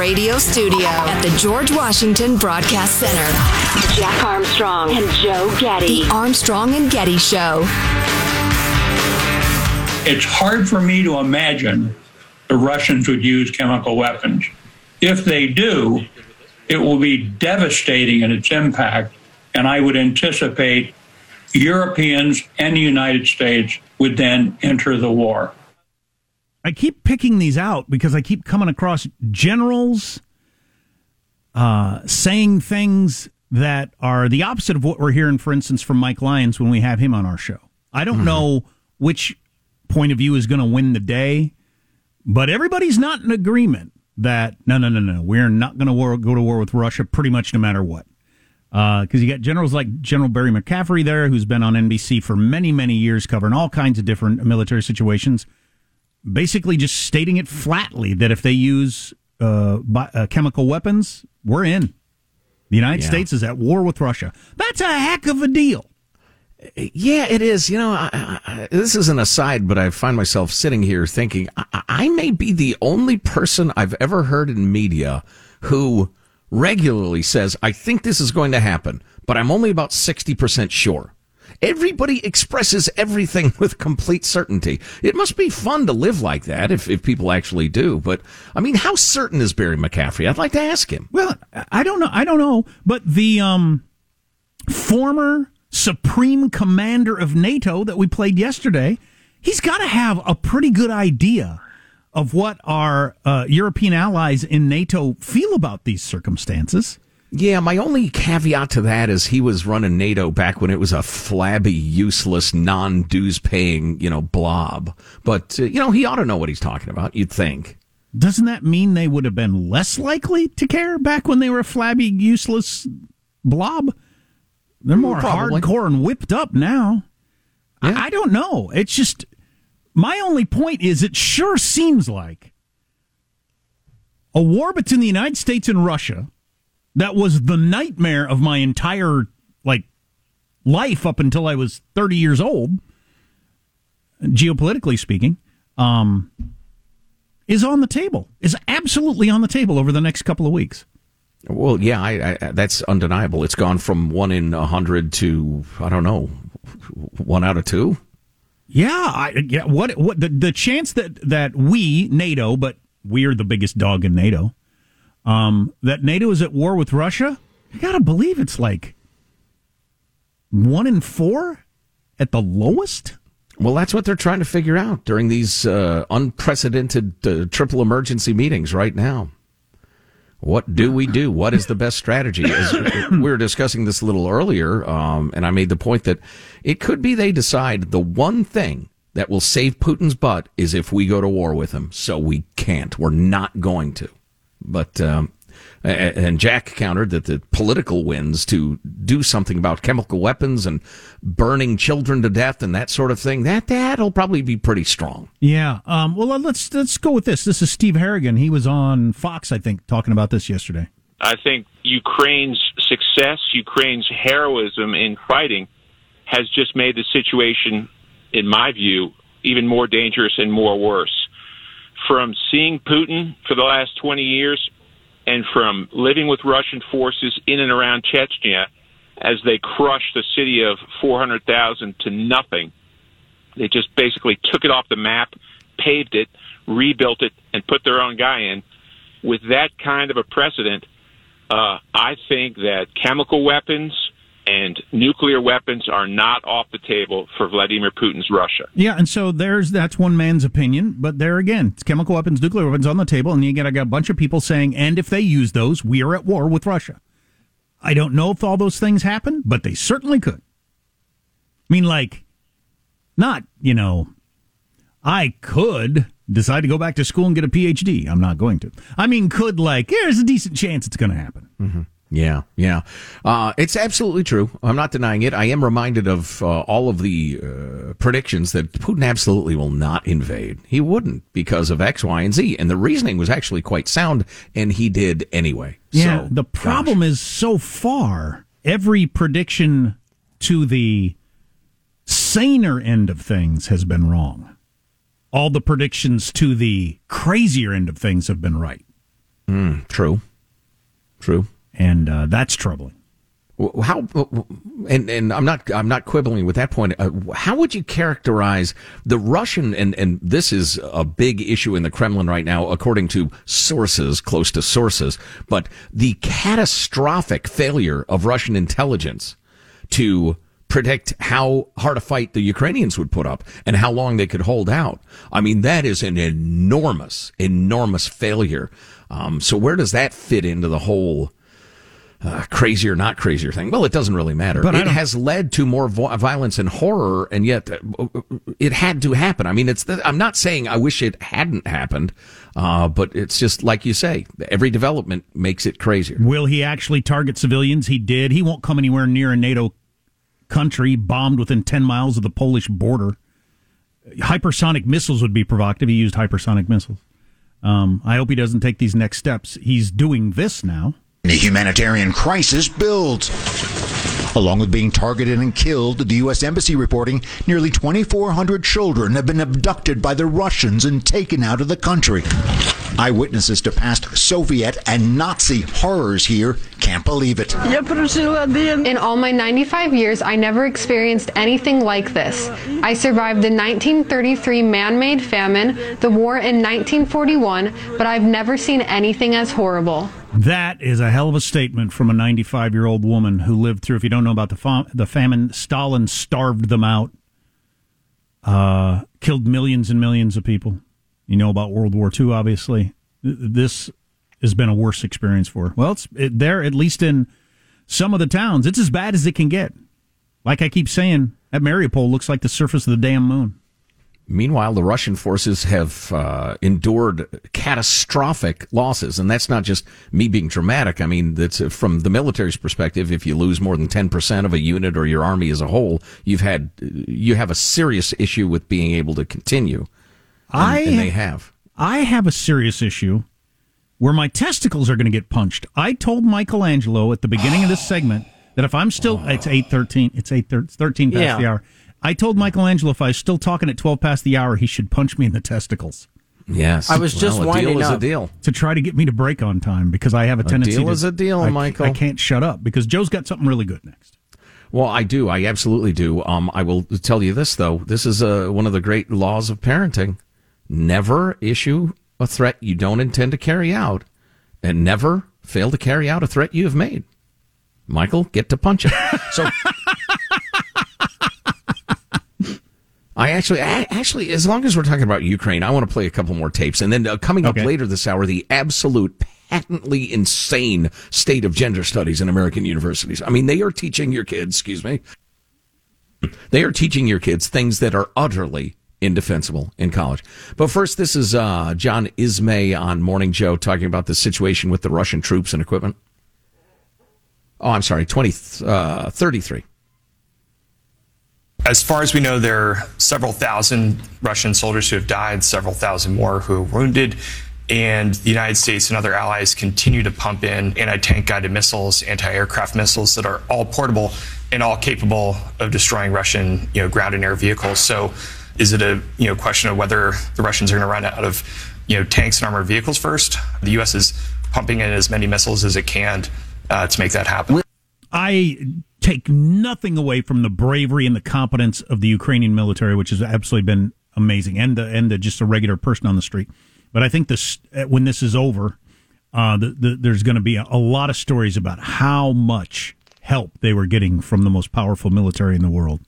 radio studio at the George Washington Broadcast Center. Jack Armstrong and Joe Getty. The Armstrong and Getty Show. It's hard for me to imagine the Russians would use chemical weapons. If they do, it will be devastating in its impact, and I would anticipate Europeans and the United States would then enter the war. I keep picking these out because I keep coming across generals uh, saying things that are the opposite of what we're hearing, for instance, from Mike Lyons when we have him on our show. I don't mm-hmm. know which point of view is going to win the day, but everybody's not in agreement that no, no, no, no, we're not going to go to war with Russia pretty much no matter what. Because uh, you got generals like General Barry McCaffrey there, who's been on NBC for many, many years, covering all kinds of different military situations, basically just stating it flatly that if they use uh, bi- uh, chemical weapons, we're in. The United yeah. States is at war with Russia. That's a heck of a deal. Yeah, it is. You know, I, I, this is an aside, but I find myself sitting here thinking I, I may be the only person I've ever heard in media who regularly says, I think this is going to happen, but I'm only about 60% sure. Everybody expresses everything with complete certainty. It must be fun to live like that if, if people actually do. But I mean, how certain is Barry McCaffrey? I'd like to ask him. Well, I don't know. I don't know. But the um, former supreme commander of NATO that we played yesterday, he's got to have a pretty good idea of what our uh, European allies in NATO feel about these circumstances. Yeah, my only caveat to that is he was running NATO back when it was a flabby, useless, non dues paying, you know, blob. But, uh, you know, he ought to know what he's talking about, you'd think. Doesn't that mean they would have been less likely to care back when they were a flabby, useless blob? They're more Probably. hardcore and whipped up now. Yeah. I, I don't know. It's just my only point is it sure seems like a war between the United States and Russia that was the nightmare of my entire like life up until I was 30 years old geopolitically speaking um, is on the table is absolutely on the table over the next couple of weeks well, yeah, I, I, that's undeniable. It's gone from one in a hundred to I don't know, one out of two. Yeah, I, yeah. What what the the chance that that we NATO, but we're the biggest dog in NATO, um, that NATO is at war with Russia. You gotta believe it's like one in four at the lowest. Well, that's what they're trying to figure out during these uh, unprecedented uh, triple emergency meetings right now. What do we do? What is the best strategy? As we were discussing this a little earlier, um, and I made the point that it could be they decide the one thing that will save Putin's butt is if we go to war with him. So we can't. We're not going to. But um, and Jack countered that the political wins to do something about chemical weapons and burning children to death and that sort of thing. That that'll probably be pretty strong. Yeah. Um, well, let's let's go with this. This is Steve Harrigan. He was on Fox, I think, talking about this yesterday. I think Ukraine's success, Ukraine's heroism in fighting, has just made the situation, in my view, even more dangerous and more worse. From seeing Putin for the last 20 years and from living with Russian forces in and around Chechnya as they crushed the city of 400,000 to nothing. They just basically took it off the map, paved it, rebuilt it, and put their own guy in. With that kind of a precedent, uh, I think that chemical weapons and nuclear weapons are not off the table for Vladimir Putin's Russia. Yeah, and so there's that's one man's opinion, but there again, it's chemical weapons, nuclear weapons on the table, and you get a bunch of people saying, and if they use those, we are at war with Russia. I don't know if all those things happen, but they certainly could. I mean, like, not you know, I could decide to go back to school and get a PhD. I'm not going to. I mean, could like, there's a decent chance it's going to happen. Mm-hmm. Yeah, yeah. Uh, it's absolutely true. I'm not denying it. I am reminded of uh, all of the uh, predictions that Putin absolutely will not invade. He wouldn't because of X, Y, and Z. And the reasoning was actually quite sound, and he did anyway. Yeah, so, the problem gosh. is so far, every prediction to the saner end of things has been wrong. All the predictions to the crazier end of things have been right. Mm, true. True. And uh, that's troubling. How and and I'm not I'm not quibbling with that point. Uh, how would you characterize the Russian and and this is a big issue in the Kremlin right now, according to sources close to sources. But the catastrophic failure of Russian intelligence to predict how hard a fight the Ukrainians would put up and how long they could hold out. I mean, that is an enormous, enormous failure. Um, so where does that fit into the whole? Uh, crazy or not crazier thing. Well, it doesn't really matter. But it has led to more vo- violence and horror, and yet uh, it had to happen. I mean, it's. The, I'm not saying I wish it hadn't happened, uh, but it's just like you say. Every development makes it crazier. Will he actually target civilians? He did. He won't come anywhere near a NATO country bombed within 10 miles of the Polish border. Hypersonic missiles would be provocative. He used hypersonic missiles. Um, I hope he doesn't take these next steps. He's doing this now. The humanitarian crisis builds. Along with being targeted and killed, the U.S. Embassy reporting nearly 2,400 children have been abducted by the Russians and taken out of the country. Eyewitnesses to past Soviet and Nazi horrors here can't believe it. In all my 95 years, I never experienced anything like this. I survived the 1933 man made famine, the war in 1941, but I've never seen anything as horrible. That is a hell of a statement from a 95 year old woman who lived through, if you don't know about the, fam- the famine, Stalin starved them out, uh, killed millions and millions of people. You know about World War II, obviously. This has been a worse experience for her. Well, it's it, there, at least in some of the towns, it's as bad as it can get. Like I keep saying, that Mariupol looks like the surface of the damn moon. Meanwhile, the Russian forces have uh, endured catastrophic losses, and that's not just me being dramatic. I mean, that's uh, from the military's perspective. If you lose more than ten percent of a unit or your army as a whole, you've had you have a serious issue with being able to continue. And, I and they have. I have a serious issue where my testicles are going to get punched. I told Michelangelo at the beginning of this segment that if I'm still, it's eight thirteen. It's eight thirteen past Yeah. the hour. I told Michelangelo if I was still talking at twelve past the hour, he should punch me in the testicles Yes, I was just well, a deal winding is a up. deal. to try to get me to break on time because I have a tendency. deal to, is a deal, I, Michael. I can't shut up because Joe's got something really good next. Well, I do. I absolutely do. Um, I will tell you this though. This is uh, one of the great laws of parenting: never issue a threat you don't intend to carry out, and never fail to carry out a threat you have made. Michael, get to punching. So. I actually, I actually, as long as we're talking about Ukraine, I want to play a couple more tapes, and then uh, coming up Okay. later this hour, the absolute patently insane state of gender studies in American universities. I mean, they are teaching your kids, excuse me, they are teaching your kids things that are utterly indefensible in college. But first, this is uh, John Ismay on Morning Joe talking about the situation with the Russian troops and equipment. Oh, I'm sorry, 20, uh, 33. As far as we know, there are several thousand Russian soldiers who have died, several thousand more who are wounded, and the United States and other allies continue to pump in anti-tank guided missiles, anti-aircraft missiles that are all portable and all capable of destroying Russian, you know, ground and air vehicles. So, is it a you know question of whether the Russians are going to run out of you know tanks and armored vehicles first? The U.S. is pumping in as many missiles as it can uh, to make that happen. I take nothing away from the bravery and the competence of the Ukrainian military, which has absolutely been amazing, and the, and the, just a regular person on the street. But I think this when this is over, uh, the, the, there's going to be a, a lot of stories about how much help they were getting from the most powerful military in the world,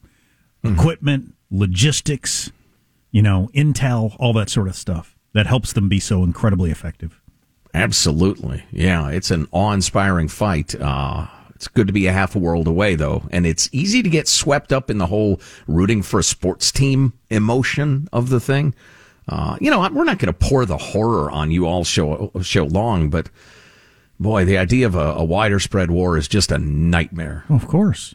equipment, logistics, you know, intel, all that sort of stuff that helps them be so incredibly effective. Absolutely. Yeah, it's an awe inspiring fight. Uh, it's good to be a half a world away, though. And it's easy to get swept up in the whole rooting for a sports team emotion of the thing. Uh, you know, we're not going to pour the horror on you all show, show long, but boy, the idea of a, a wider spread war is just a nightmare Of course.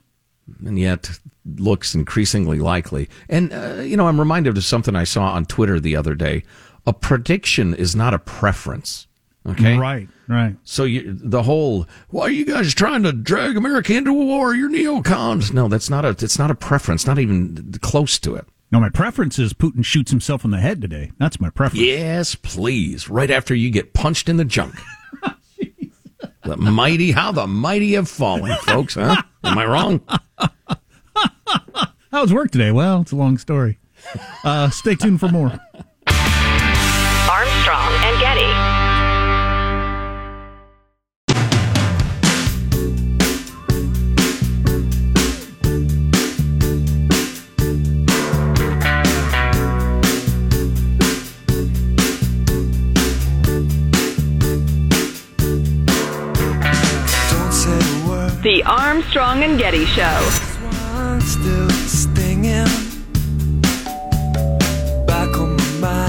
and yet looks increasingly likely. And, uh, you know, I'm reminded of something I saw on Twitter the other day. A prediction is not a preference. Okay. Right, right. So you, the whole, why are you guys trying to drag America into a war? You're neocons. No, that's not a, it's not a preference, not even close to it. No, my preference is Putin shoots himself in the head today. That's my preference. Yes, please. Right after you get punched in the junk. the mighty, how the mighty have fallen, folks, huh? Am I wrong? How's work today? Well, it's a long story. Uh, stay tuned for more. Armstrong and Getty Show.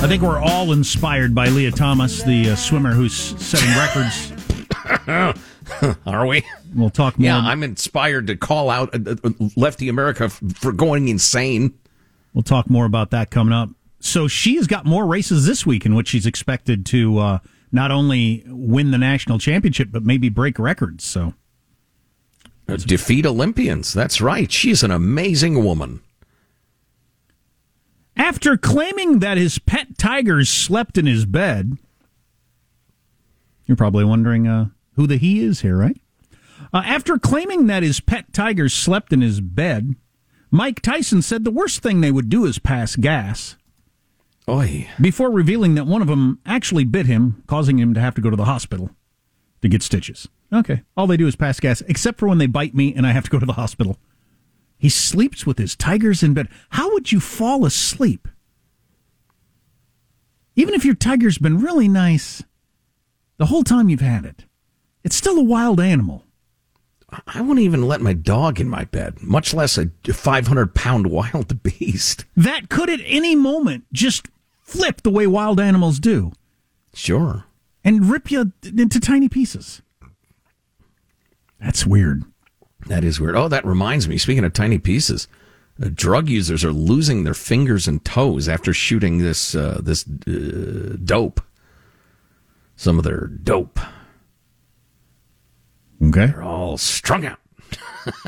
I think we're all inspired by Lia Thomas, the uh, swimmer who's setting records. Are we? We'll talk more. Yeah, I'm inspired to call out uh, uh, Lefty America for going insane. We'll talk more about that coming up. So she has got more races this week in which she's expected to uh, not only win the national championship but maybe break records. So defeat Olympians. That's right. She's an amazing woman. After claiming that his pet tigers slept in his bed, you're probably wondering uh, who the he is here, right? Uh, after claiming that his pet tigers slept in his bed, Mike Tyson said the worst thing they would do is pass gas. Oy. Before revealing that one of them actually bit him, causing him to have to go to the hospital to get stitches. Okay. All they do is pass gas, except for when they bite me and I have to go to the hospital. He sleeps with his tigers in bed. How would you fall asleep? Even if your tiger's been really nice the whole time you've had it, it's still a wild animal. I wouldn't even let my dog in my bed, much less a 500 pound wild beast. That could at any moment just flip the way wild animals do. Sure. And rip you into tiny pieces. That's weird. That is weird. Oh, that reminds me. Speaking of tiny pieces, uh, drug users are losing their fingers and toes after shooting this uh, this uh, dope. Some of their dope. Okay, they're all strung out.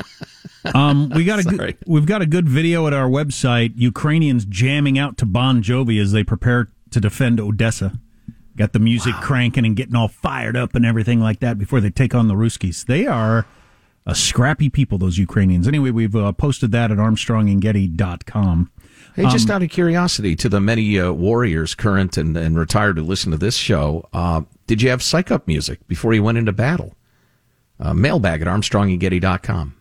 um, we got a good, we've got a good video at our website. Ukrainians jamming out to Bon Jovi as they prepare to defend Odessa. Got the music wow. cranking and getting all fired up and everything like that before they take on the Ruskies. They are a scrappy people, those Ukrainians. Anyway, we've uh, posted that at armstrongandgetty.com. Hey, just um, out of curiosity, to the many uh, warriors, current and, and retired, who listen to this show, uh, did you have psych up music before you went into battle? Uh, mailbag at armstrongandgetty.com.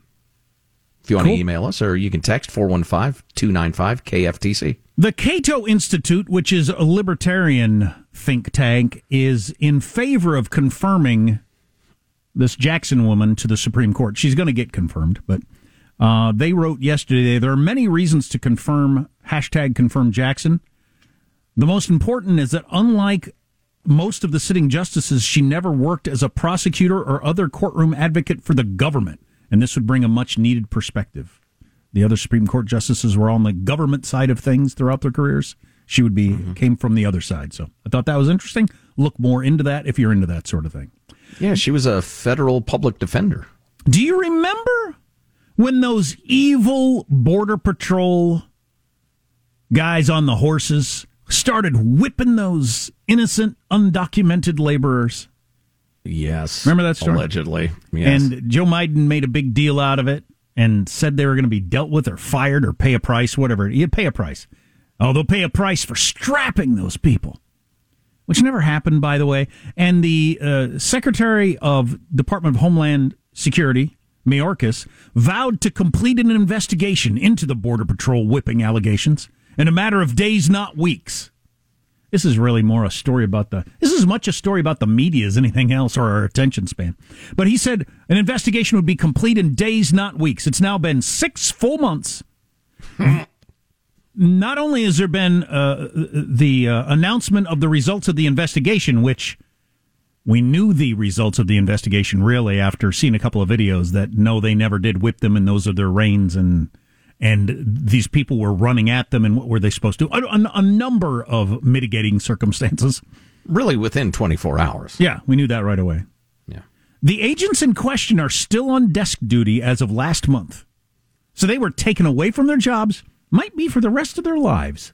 If you want cool. to email us, or you can text 415 295 KFTC. The Cato Institute, which is a libertarian think tank, is in favor of confirming this Jackson woman to the Supreme Court. She's going to get confirmed, but uh, they wrote yesterday there are many reasons to confirm hashtag confirm Jackson. The most important is that unlike most of the sitting justices, she never worked as a prosecutor or other courtroom advocate for the government, and this would bring a much needed perspective. The other Supreme Court justices were on the government side of things throughout their careers. She would be mm-hmm. came from the other side, so I thought that was interesting. Look more into that if you're into that sort of thing. Yeah, she was a federal public defender. Do you remember when those evil Border Patrol guys on the horses started whipping those innocent, undocumented laborers? Yes. Remember that story? Allegedly. Yes. And Joe Biden made a big deal out of it and said they were going to be dealt with or fired or pay a price, whatever. You pay a price. Oh, they'll pay a price for strapping those people which never happened, by the way. And the uh, Secretary of Department of Homeland Security, Mayorkas, vowed to complete an investigation into the Border Patrol whipping allegations in a matter of days, not weeks. This is really more a story about the. This is as much a story about the media as anything else or our attention span. But he said an investigation would be complete in days, not weeks. It's now been six full months. not only has there been uh, the uh, announcement of the results of the investigation, which we knew the results of the investigation really after seeing a couple of videos that no, they never did whip them, and those are their reins, and and these people were running at them, and what were they supposed to? A, a, a number of mitigating circumstances. Really, within 24 hours. Yeah, we knew that right away. Yeah. The agents in question are still on desk duty as of last month. So they were taken away from their jobs might be for the rest of their lives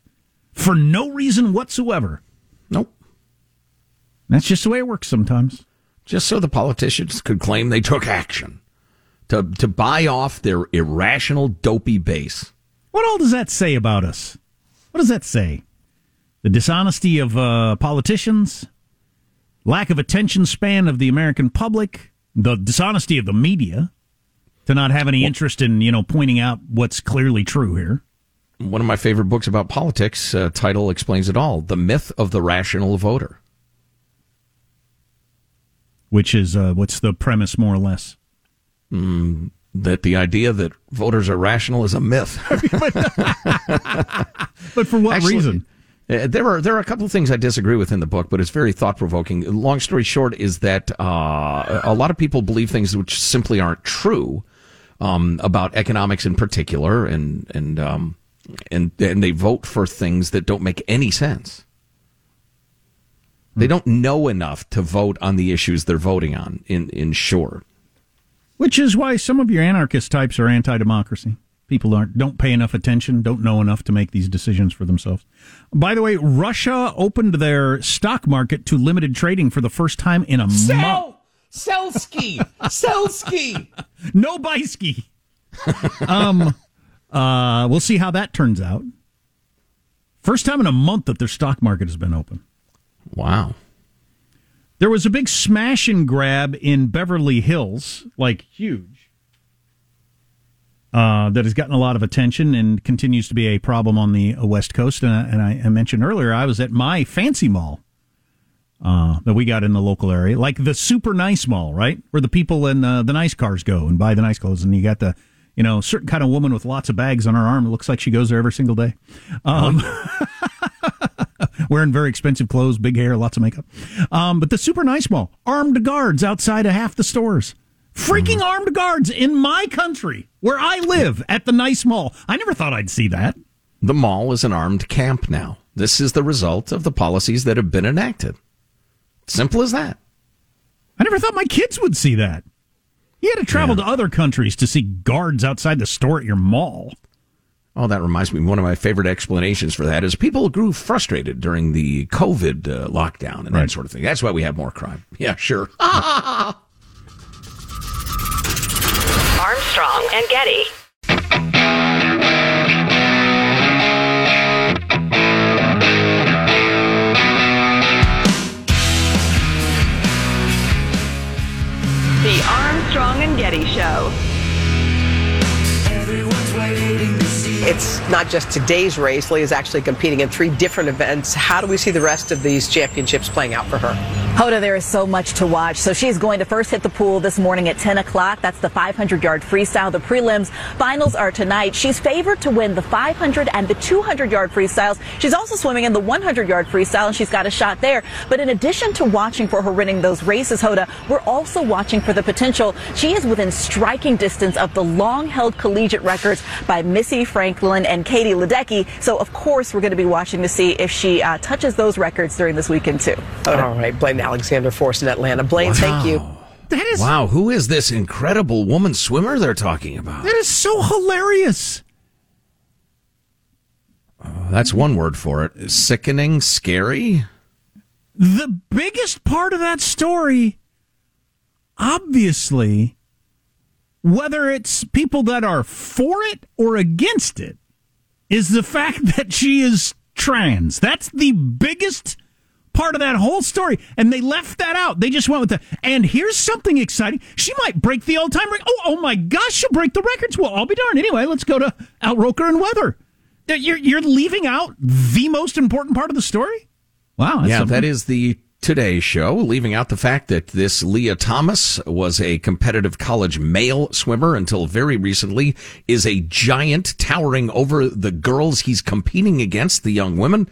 for no reason whatsoever. Nope. That's just the way it works sometimes. just so the politicians could claim they took action to to buy off their irrational, dopey base. What all does that say about us? What does that say? The dishonesty of uh, politicians, lack of attention span of the American public, the dishonesty of the media to not have any interest in you know pointing out what's clearly true here. One of my favorite books about politics uh, title explains it all: "The Myth of the Rational Voter." Which is uh, what's the premise, more or less? Mm, that the idea that voters are rational is a myth. but for what Actually, reason? Uh, there are there are a couple of things I disagree with in the book, but it's very thought provoking. Long story short is that uh, a lot of people believe things which simply aren't true um, about economics in particular, and and um, and and they vote for things that don't make any sense. They don't know enough to vote on the issues they're voting on. In in short, which is why some of your anarchist types are anti-democracy. People aren't don't pay enough attention, don't know enough to make these decisions for themselves. By the way, Russia opened their stock market to limited trading for the first time in a month. Sell ski, sell ski, no buy ski. um, uh, we'll see how that turns out. First time in a month that their stock market has been open. Wow. There was a big smash and grab in Beverly Hills, like huge, uh, that has gotten a lot of attention and continues to be a problem on the uh, West Coast. And, I, and I, I mentioned earlier, I was at my fancy mall uh, that we got in the local area, like the super nice mall, right? Where the people in uh, the nice cars go and buy the nice clothes. And you got the, you know, certain kind of woman with lots of bags on her arm. It looks like she goes there every single day. Um, wearing very expensive clothes, big hair, lots of makeup. Um, but the super nice mall, armed guards outside of half the stores. Freaking mm-hmm. armed guards in my country where I live at the nice mall. I never thought I'd see that. The mall is an armed camp now. This is the result of the policies that have been enacted. Simple as that. I never thought my kids would see that. You had to travel yeah. to other countries to see guards outside the store at your mall. Oh, that reminds me. One of my favorite explanations for that is people grew frustrated during the COVID uh, lockdown and right. that sort of thing. That's why we have more crime. Yeah, sure. Armstrong and Getty. The Armstrong and Getty Show. It's not just today's race. Lia is actually competing in three different events. How do we see the rest of these championships playing out for her? Hoda, there is so much to watch. So she's going to first hit the pool this morning at 10 o'clock. That's the 500 yard freestyle. The prelims finals are tonight. She's favored to win the 500 and the 200 yard freestyles. She's also swimming in the 100 yard freestyle and she's got a shot there. But in addition to watching for her winning those races, Hoda, we're also watching for the potential. She is within striking distance of the long held collegiate records by Missy Franklin and Katie Ledecky. So, of course, we're going to be watching to see if she uh, touches those records during this weekend, too. All right. Blayne Alexander Force in Atlanta. Blayne, wow. thank you. That is wow. Who is this incredible woman swimmer they're talking about? That is so hilarious. Uh, that's one word for it. Sickening, scary. The biggest part of that story, obviously, whether it's people that are for it or against it, is the fact that she is trans. That's the biggest part of that whole story. And they left that out. They just went with the. And here's something exciting. She might break the all time record. Oh, oh my gosh, she'll break the records. Well, I'll be darned. Anyway, let's go to Al Roker and Weather. You're, you're leaving out the most important part of the story? Wow. yeah, something. that is the Today Show, leaving out the fact that this Lia Thomas was a competitive college male swimmer until very recently, is a giant towering over the girls he's competing against, the young women.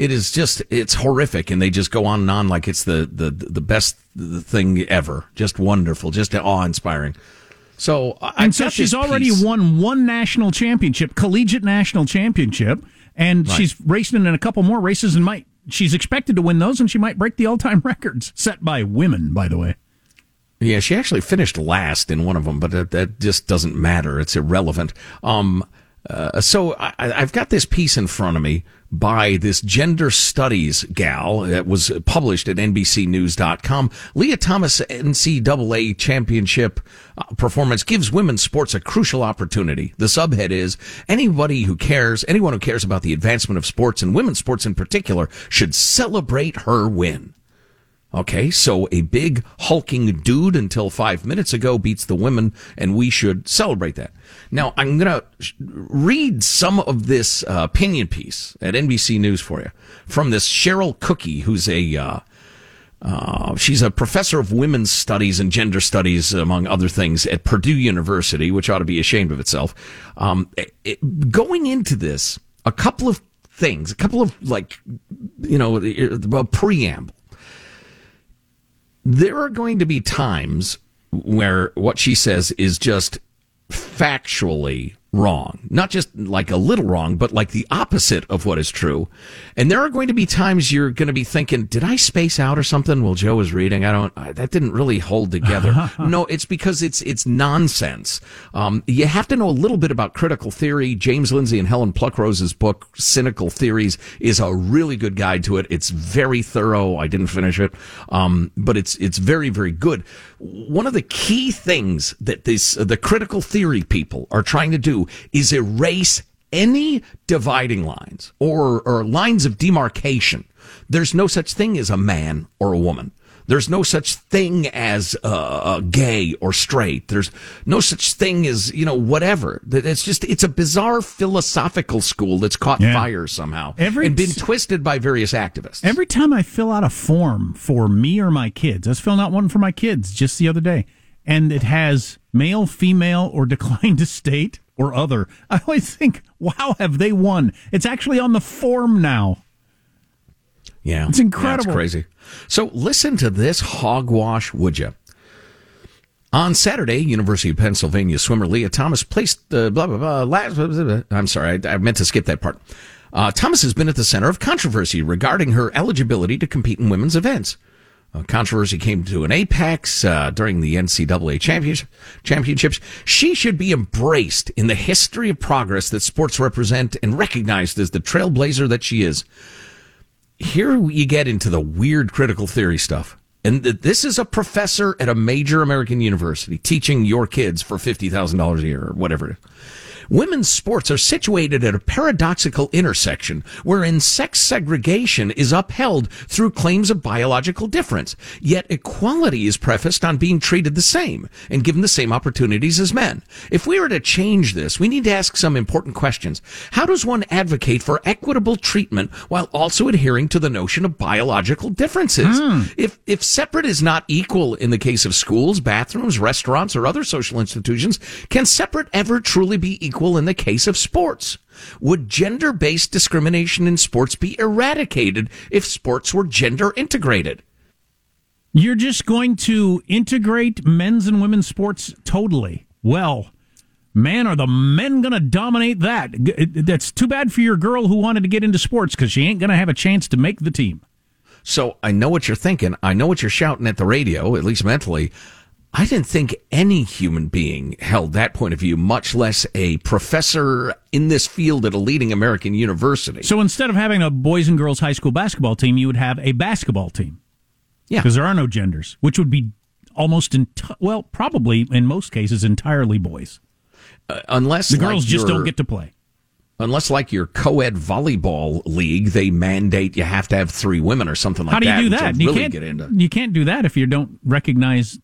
It is just, it's horrific. And they just go on and on like it's the, the, the best thing ever. Just wonderful, just awe inspiring. So, and so she's already piece. won one national championship, collegiate national championship, and right. she's racing in a couple more races and might she's expected to win those, and she might break the all-time records set by women. By the way. Yeah, she actually finished last in one of them, but that, that just doesn't matter. It's irrelevant. Um, Uh, so I, I've got this piece in front of me by this gender studies gal that was published at NBCNews.com. Lia Thomas NCAA championship uh, performance gives women's sports a crucial opportunity. The subhead is anybody who cares, anyone who cares about the advancement of sports and women's sports in particular should celebrate her win. Okay, so a big hulking dude until five minutes ago beats the women, and we should celebrate that. Now, I'm going to read some of this uh, opinion piece at NBC News for you from this Cheryl Cooky, who's a uh, uh, she's a professor of women's studies and gender studies, among other things, at Purdue University, which ought to be ashamed of itself. Um, it, going into this, a couple of things, a couple of like, you know, preamble there are going to be times where what she says is just factually wrong. Not just like a little wrong, but like the opposite of what is true. And there are going to be times you're going to be thinking, did I space out or something while Joe was reading? I don't, I, that didn't really hold together. no, it's because it's, it's nonsense. Um, you have to know a little bit about critical theory. James Lindsay and Helen Pluckrose's book, Cynical Theories, is a really good guide to it. It's very thorough. I didn't finish it. Um, but it's, it's very, very good. One of the key things that this, uh, the critical theory people are trying to do is erase any dividing lines or, or lines of demarcation. There's no such thing as a man or a woman. There's no such thing as uh, gay or straight. There's no such thing as you know whatever. It's just it's a bizarre philosophical school that's caught yeah. fire somehow every and been twisted by various activists. Every time I fill out a form for me or my kids, I was filling out one for my kids just the other day, and it has male, female, or declined to state or other. I always think, wow, have they won? It's actually on the form now. Yeah. It's incredible. Yeah, crazy. So listen to this hogwash, would you? On Saturday, University of Pennsylvania swimmer Lia Thomas placed the uh, blah, blah, blah, last, blah, blah, blah. I'm sorry, I, I, meant to skip that part. Uh, Thomas has been at the center of controversy regarding her eligibility to compete in women's events. Uh, controversy came to an apex uh, during the NCAA championships. She should be embraced in the history of progress that sports represent and recognized as the trailblazer that she is. Here you get into the weird critical theory stuff. And this is a professor at a major American university teaching your kids for $50,000 a year or whatever. Women's sports are situated at a paradoxical intersection wherein sex segregation is upheld through claims of biological difference, yet equality is prefaced on being treated the same and given the same opportunities as men. If we were to change this, we need to ask some important questions. How does one advocate for equitable treatment while also adhering to the notion of biological differences? Mm. If, if separate is not equal in the case of schools, bathrooms, restaurants, or other social institutions, can separate ever truly be equal equal in the case of sports? Would gender based discrimination in sports be eradicated if sports were gender integrated? You're just going to integrate men's and women's sports totally. Well, man, are the men going to dominate that? That's too bad for your girl who wanted to get into sports because she ain't going to have a chance to make the team. So I know what you're thinking. I know what you're shouting at the radio, at least mentally. I didn't think any human being held that point of view, much less a professor in this field at a leading American university. So instead of having a boys and girls high school basketball team, you would have a basketball team. Yeah. Because there are no genders, which would be almost, enti- well, probably in most cases, entirely boys. Uh, unless the girls like just don't get to play. Unless, like your co-ed volleyball league, they mandate you have to have three women or something like that. How do you that, do that? You really can't. You can't do that if you don't recognize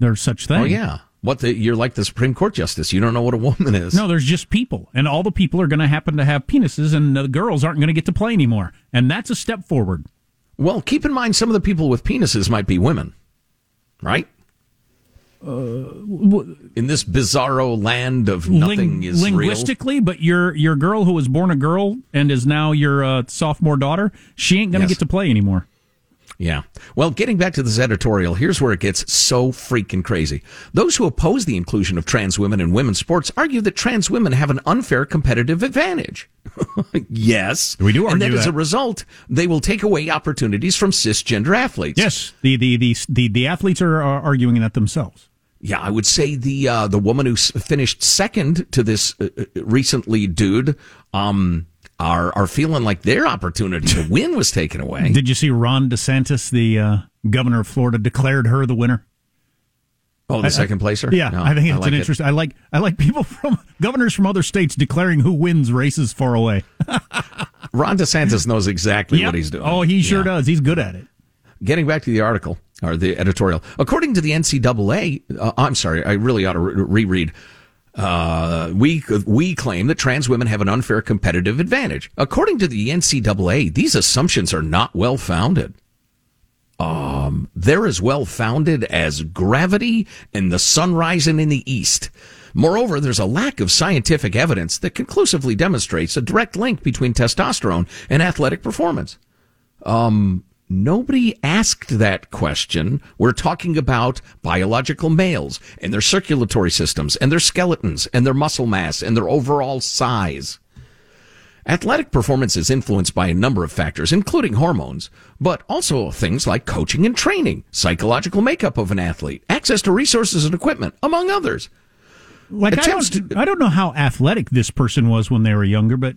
there's such thing. Oh yeah. What the, you're like the Supreme Court justice. You don't know what a woman is. No, there's just people, and all the people are going to happen to have penises, and the girls aren't going to get to play anymore. And that's a step forward. Well, keep in mind some of the people with penises might be women, right? Uh, in this bizarro land of nothing ling- is linguistically, real. but your your girl who was born a girl and is now your uh, sophomore daughter, she ain't going to yes. get to play anymore. Yeah. Well, getting back to this editorial, here's where it gets so freaking crazy. Those who oppose the inclusion of trans women in women's sports argue that trans women have an unfair competitive advantage. yes. We do argue and that, that as a result, they will take away opportunities from cisgender athletes. Yes. The, the, the, the, the athletes are, are arguing that themselves. Yeah, I would say the uh, the woman who finished second to this uh, uh, recently dude um, are are feeling like their opportunity to win was taken away. Did you see Ron DeSantis, the uh, governor of Florida, declared her the winner? Oh, the I, second placer. Yeah, no, I think it's I like an interesting. It. I like I like people from governors from other states declaring who wins races far away. Ron DeSantis knows exactly yep. what he's doing. Oh, he sure yeah. does. He's good at it. Getting back to the article or the editorial, according to the NCAA, uh, I'm sorry, I really ought to re- reread. Uh, we we claim that trans women have an unfair competitive advantage. According to the NCAA, these assumptions are not well founded um, they're as well founded as gravity and the sun rising in the east. Moreover, there's a lack of scientific evidence that conclusively demonstrates a direct link between testosterone and athletic performance. Um, nobody asked that question. We're talking about biological males and their circulatory systems and their skeletons and their muscle mass and their overall size. Athletic performance is influenced by a number of factors, including hormones, but also things like coaching and training, psychological makeup of an athlete, access to resources and equipment, among others. Like I don't, to, I don't know how athletic this person was when they were younger, but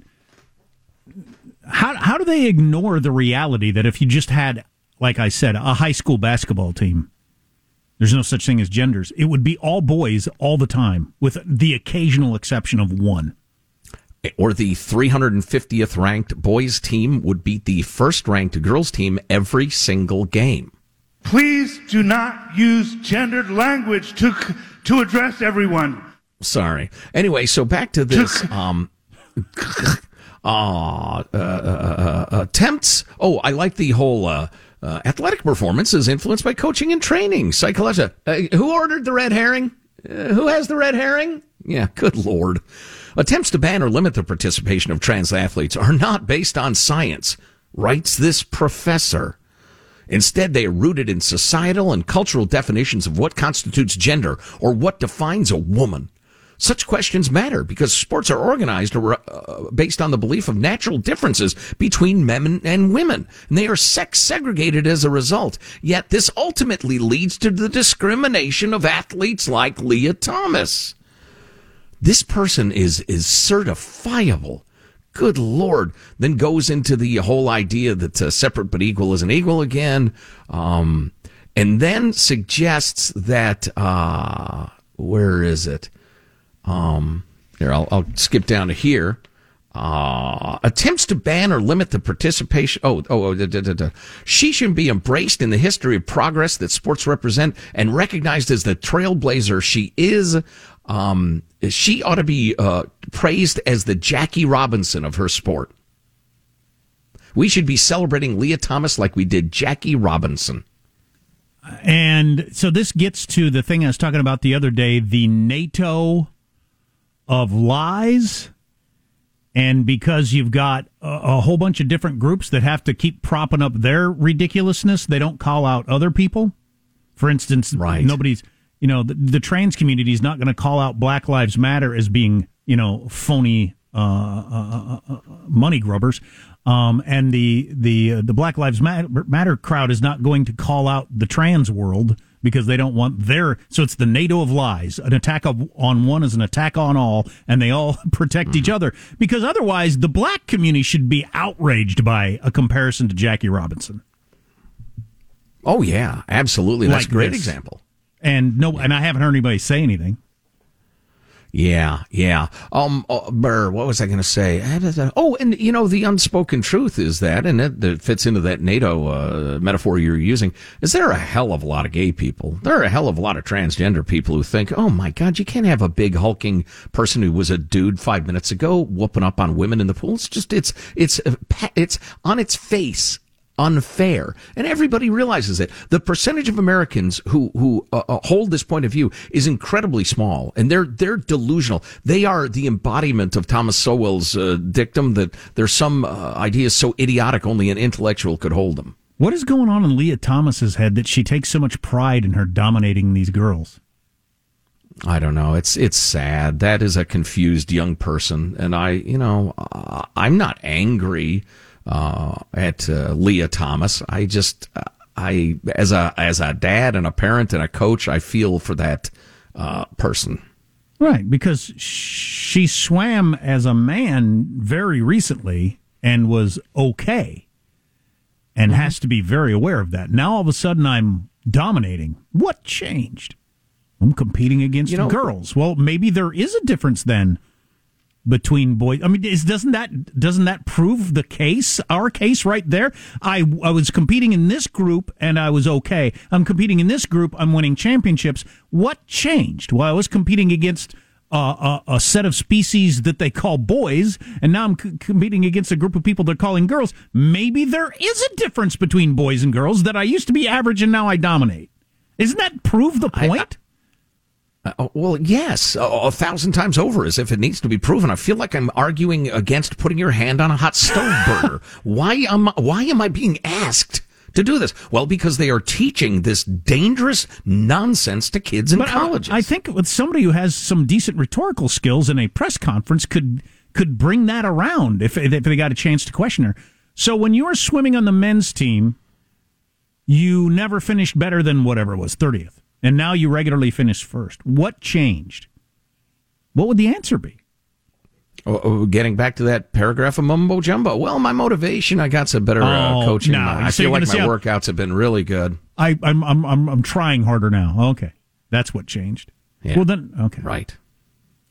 how how do they ignore the reality that if you just had, like I said, a high school basketball team, there's no such thing as genders. It would be all boys all the time, with the occasional exception of one or the 350th ranked boys team would beat the first ranked girls team every single game. Please do not use gendered language to to address everyone. Sorry. Anyway, so back to this. Um, uh, uh, uh, uh, attempts. Oh, I like the whole uh, uh, athletic performance is influenced by coaching and training. Psychological. who ordered the red herring? who has the red herring? Yeah, good lord. Attempts to ban or limit the participation of trans athletes are not based on science, writes this professor. Instead, they are rooted in societal and cultural definitions of what constitutes gender or what defines a woman. Such questions matter because sports are organized uh, based on the belief of natural differences between men and women, and they are sex segregated as a result. Yet this ultimately leads to the discrimination of athletes like Lia Thomas. This person is is certifiable. Good Lord. Then goes into the whole idea that uh, separate but equal isn't equal again. Um, and then suggests that, uh, where is it? Um, here, I'll, I'll skip down to here. Uh, attempts to ban or limit the participation. Oh, oh, oh da, da, da, she should be embraced in the history of progress that sports represent and recognized as the trailblazer she is. Um, she ought to be uh, praised as the Jackie Robinson of her sport. We should be celebrating Lia Thomas like we did Jackie Robinson. And so this gets to the thing I was talking about the other day the NATO of lies. And because you've got a, a, whole bunch of different groups that have to keep propping up their ridiculousness, they don't call out other people. For instance, right. nobody's you know, the, the trans community is not going to call out Black Lives Matter as being, you know, phony uh, uh, uh, uh money grubbers. Um, and the the uh, the Black Lives Matter crowd is not going to call out the trans world because they don't want their. So it's the NATO of lies. An attack of, on one is an attack on all, and they all protect mm-hmm. each other. Because otherwise, the black community should be outraged by a comparison to Jackie Robinson. Oh yeah, absolutely. That's like a great this. example and no, and I haven't heard anybody say anything. Yeah, yeah. Um, uh, Burr, what was I going to say? Oh, and you know, the unspoken truth is that, and it, it fits into that NATO uh, metaphor you're using. Is there a hell of a lot of gay people? There are a hell of a lot of transgender people who think, "Oh my God, you can't have a big hulking person who was a dude five minutes ago whooping up on women in the pool." It's just, it's, it's, uh, it's on its face unfair, and everybody realizes it. The percentage of Americans who who uh, uh, hold this point of view is incredibly small, and they're they're delusional. They are the embodiment of Thomas Sowell's uh, dictum that there's some uh, ideas so idiotic only an intellectual could hold them. What is going on in Lia Thomas's head that she takes so much pride in her dominating these girls? I don't know. It's it's sad. That is a confused young person, and I, you know, I'm not angry uh, at uh, Lia Thomas. I just, I as a as a dad and a parent and a coach, I feel for that uh, person. Right, because she swam as a man very recently and was okay and mm-hmm. has to be very aware of that. Now all of a sudden I'm dominating. What changed? I'm competing against you know, girls. Well, maybe there is a difference then between boys. I mean, is, doesn't that doesn't that prove the case? Our case right there. I I was competing in this group and I was okay. I'm competing in this group. I'm winning championships. What changed? Well, I was competing against. Uh, a, a, set of species that they call boys, and now I'm c- competing against a group of people they're calling girls. Maybe there is a difference between boys and girls that I used to be average and now I dominate. Isn't that prove the point? Uh, oh, well, yes, a, a, thousand times over, as if it needs to be proven. I feel like I'm arguing against putting your hand on a hot stove burner. why am Why am I being asked? To do this? Well, because they are teaching this dangerous nonsense to kids in but colleges. I, I think with somebody who has some decent rhetorical skills in a press conference could could bring that around if if they got a chance to question her. So when you were swimming on the men's team, you never finished better than whatever it was, thirtieth and now you regularly finish first. What changed? What would the answer be? Oh, oh, getting back to that paragraph of mumbo jumbo. Well, my motivation, I got some better uh, oh, coaching. No, I feel like my workouts have been really good. I, I'm, I'm, I'm, I'm trying harder now. Okay, that's what changed. Yeah. Well, then, okay, right.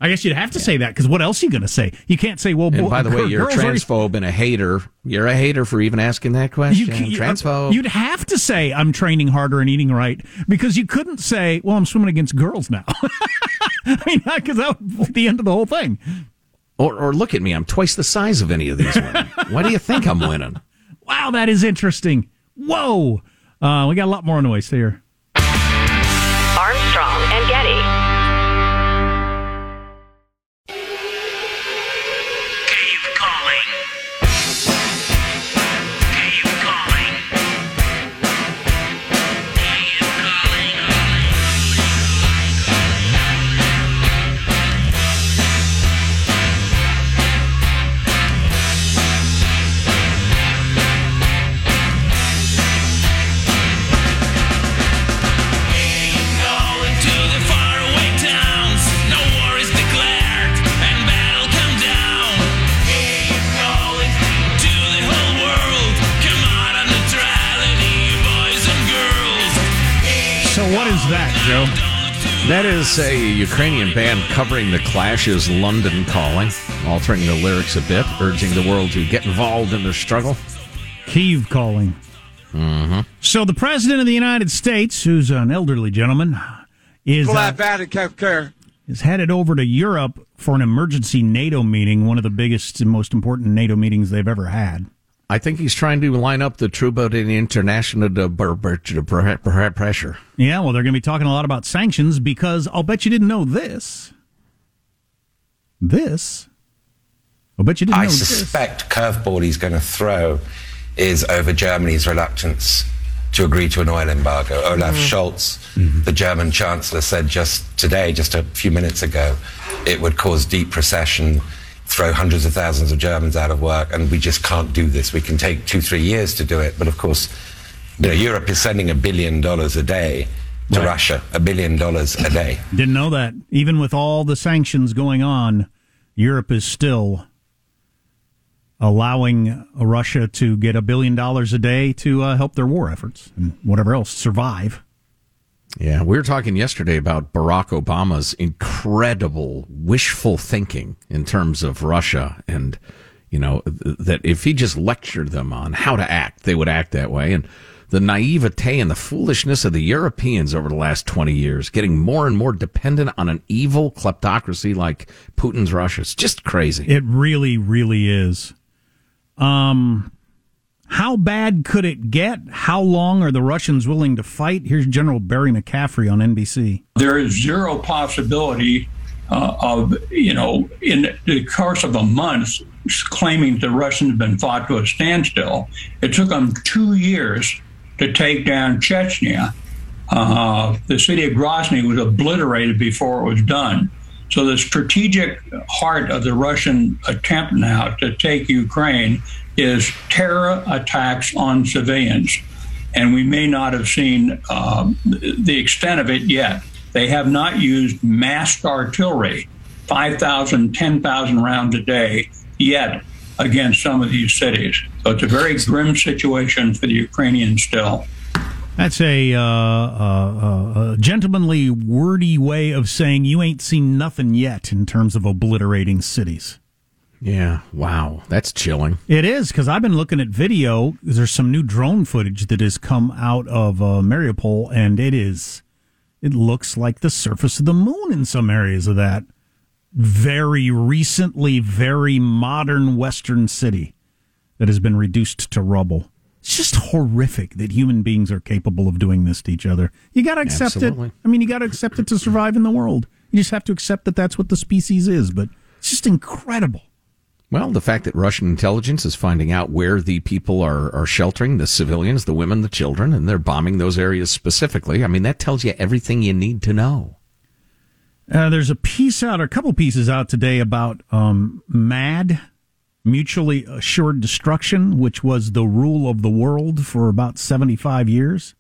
I guess you'd have to say that because what else are you going to say? You can't say, "Well." And by the way, you're a transphobe and a hater. You're a hater for even asking that question. You, you, transphobe. You'd have to say, "I'm training harder and eating right," because you couldn't say, "Well, I'm swimming against girls now." I mean, because that would be the end of the whole thing. Or, or look at me, I'm twice the size of any of these women. Why do you think I'm winning? Wow, that is interesting. Whoa, uh, we got a lot more noise here. That is a Ukrainian band covering the Clash's London Calling, altering the lyrics a bit, urging the world to get involved in their struggle. Kiev Calling. Mm-hmm. So the President of the United States, who's an elderly gentleman, is, uh, is headed over to Europe for an emergency NATO meeting, one of the biggest and most important NATO meetings they've ever had. I think he's trying to line up the troops in the international pressure. Yeah, well, they're going to be talking a lot about sanctions because I'll bet you didn't know this. This. I'll bet you didn't I know suspect curveball he's going to throw is over Germany's reluctance to agree to an oil embargo. Olaf mm. Scholz, mm-hmm. the German chancellor, said just today, just a few minutes ago, it would cause deep recession throw hundreds of thousands of Germans out of work, and we just can't do this. We can take two, three years to do it, but of course, you know, Europe is sending a billion dollars a day to right. Russia, a billion dollars a day. Didn't know that. Even with all the sanctions going on, Europe is still allowing Russia to get a billion dollars a day to uh, help their war efforts and whatever else survive. Yeah, we were talking yesterday about Barack Obama's incredible wishful thinking in terms of Russia and you know that if he just lectured them on how to act, they would act that way and the naivete and the foolishness of the Europeans over the last 20 years, getting more and more dependent on an evil kleptocracy like Putin's Russia. It's just crazy. It really, really is. Um, how bad could it get? How long are the Russians willing to fight? Here's General Barry McCaffrey on NBC. There is zero possibility uh, of, you know, in the course of a month, claiming the Russians have been fought to a standstill. It took them two years to take down Chechnya. Uh, the city of Grozny was obliterated before it was done. So the strategic heart of the Russian attempt now to take Ukraine is terror attacks on civilians. And we may not have seen um, the extent of it yet. They have not used massed artillery, 5,000, 10,000 rounds a day yet against some of these cities. So it's a very grim situation for the Ukrainians still. That's a, uh, uh, uh, gentlemanly, wordy way of saying you ain't seen nothing yet in terms of obliterating cities. Yeah, wow, that's chilling. It is because I've been looking at video. There's some new drone footage that has come out of uh, Mariupol, and it is, it looks like the surface of the moon in some areas of that very recently, very modern Western city that has been reduced to rubble. It's just horrific that human beings are capable of doing this to each other. You got to accept Absolutely. it. I mean, you got to accept it to survive in the world. You just have to accept that that's what the species is. But it's just incredible. Well, the fact that Russian intelligence is finding out where the people are, are sheltering, the civilians, the women, the children, and they're bombing those areas specifically, I mean, that tells you everything you need to know. Uh, there's a piece out, or a couple pieces out today about um, MAD, mutually assured destruction, which was the rule of the world for about 75 years.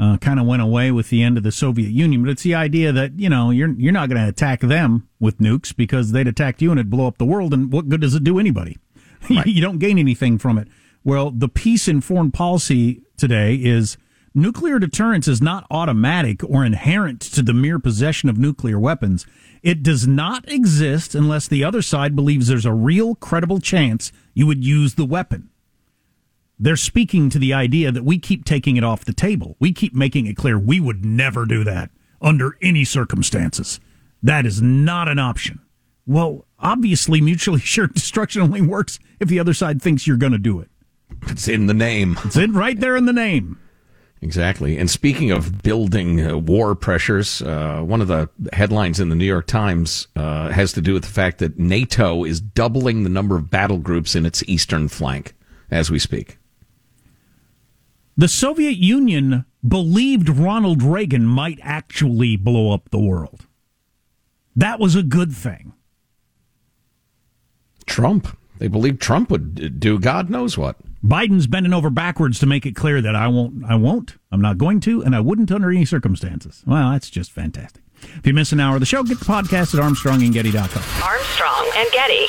Uh, kind of went away with the end of the Soviet Union, but it's the idea that you know you're you're not going to attack them with nukes because they'd attack you and it'd blow up the world. And what good does it do anybody? Right. you don't gain anything from it. Well, the piece in foreign policy today is nuclear deterrence is not automatic or inherent to the mere possession of nuclear weapons. It does not exist unless the other side believes there's a real credible chance you would use the weapon. They're speaking to the idea that we keep taking it off the table. We keep making it clear we would never do that under any circumstances. That is not an option. Well, obviously, mutually assured destruction only works if the other side thinks you're going to do it. It's in the name. It's in right there in the name. Exactly. And speaking of building uh, war pressures, uh, one of the headlines in the New York Times uh, has to do with the fact that NATO is doubling the number of battle groups in its eastern flank as we speak. The Soviet Union believed Ronald Reagan might actually blow up the world. That was a good thing. Trump. They believed Trump would do God knows what. Biden's bending over backwards to make it clear that I won't, I won't, I'm not going to, and I wouldn't under any circumstances. Well, that's just fantastic. If you miss an hour of the show, get the podcast at ArmstrongandGetty.com. Armstrong and Getty.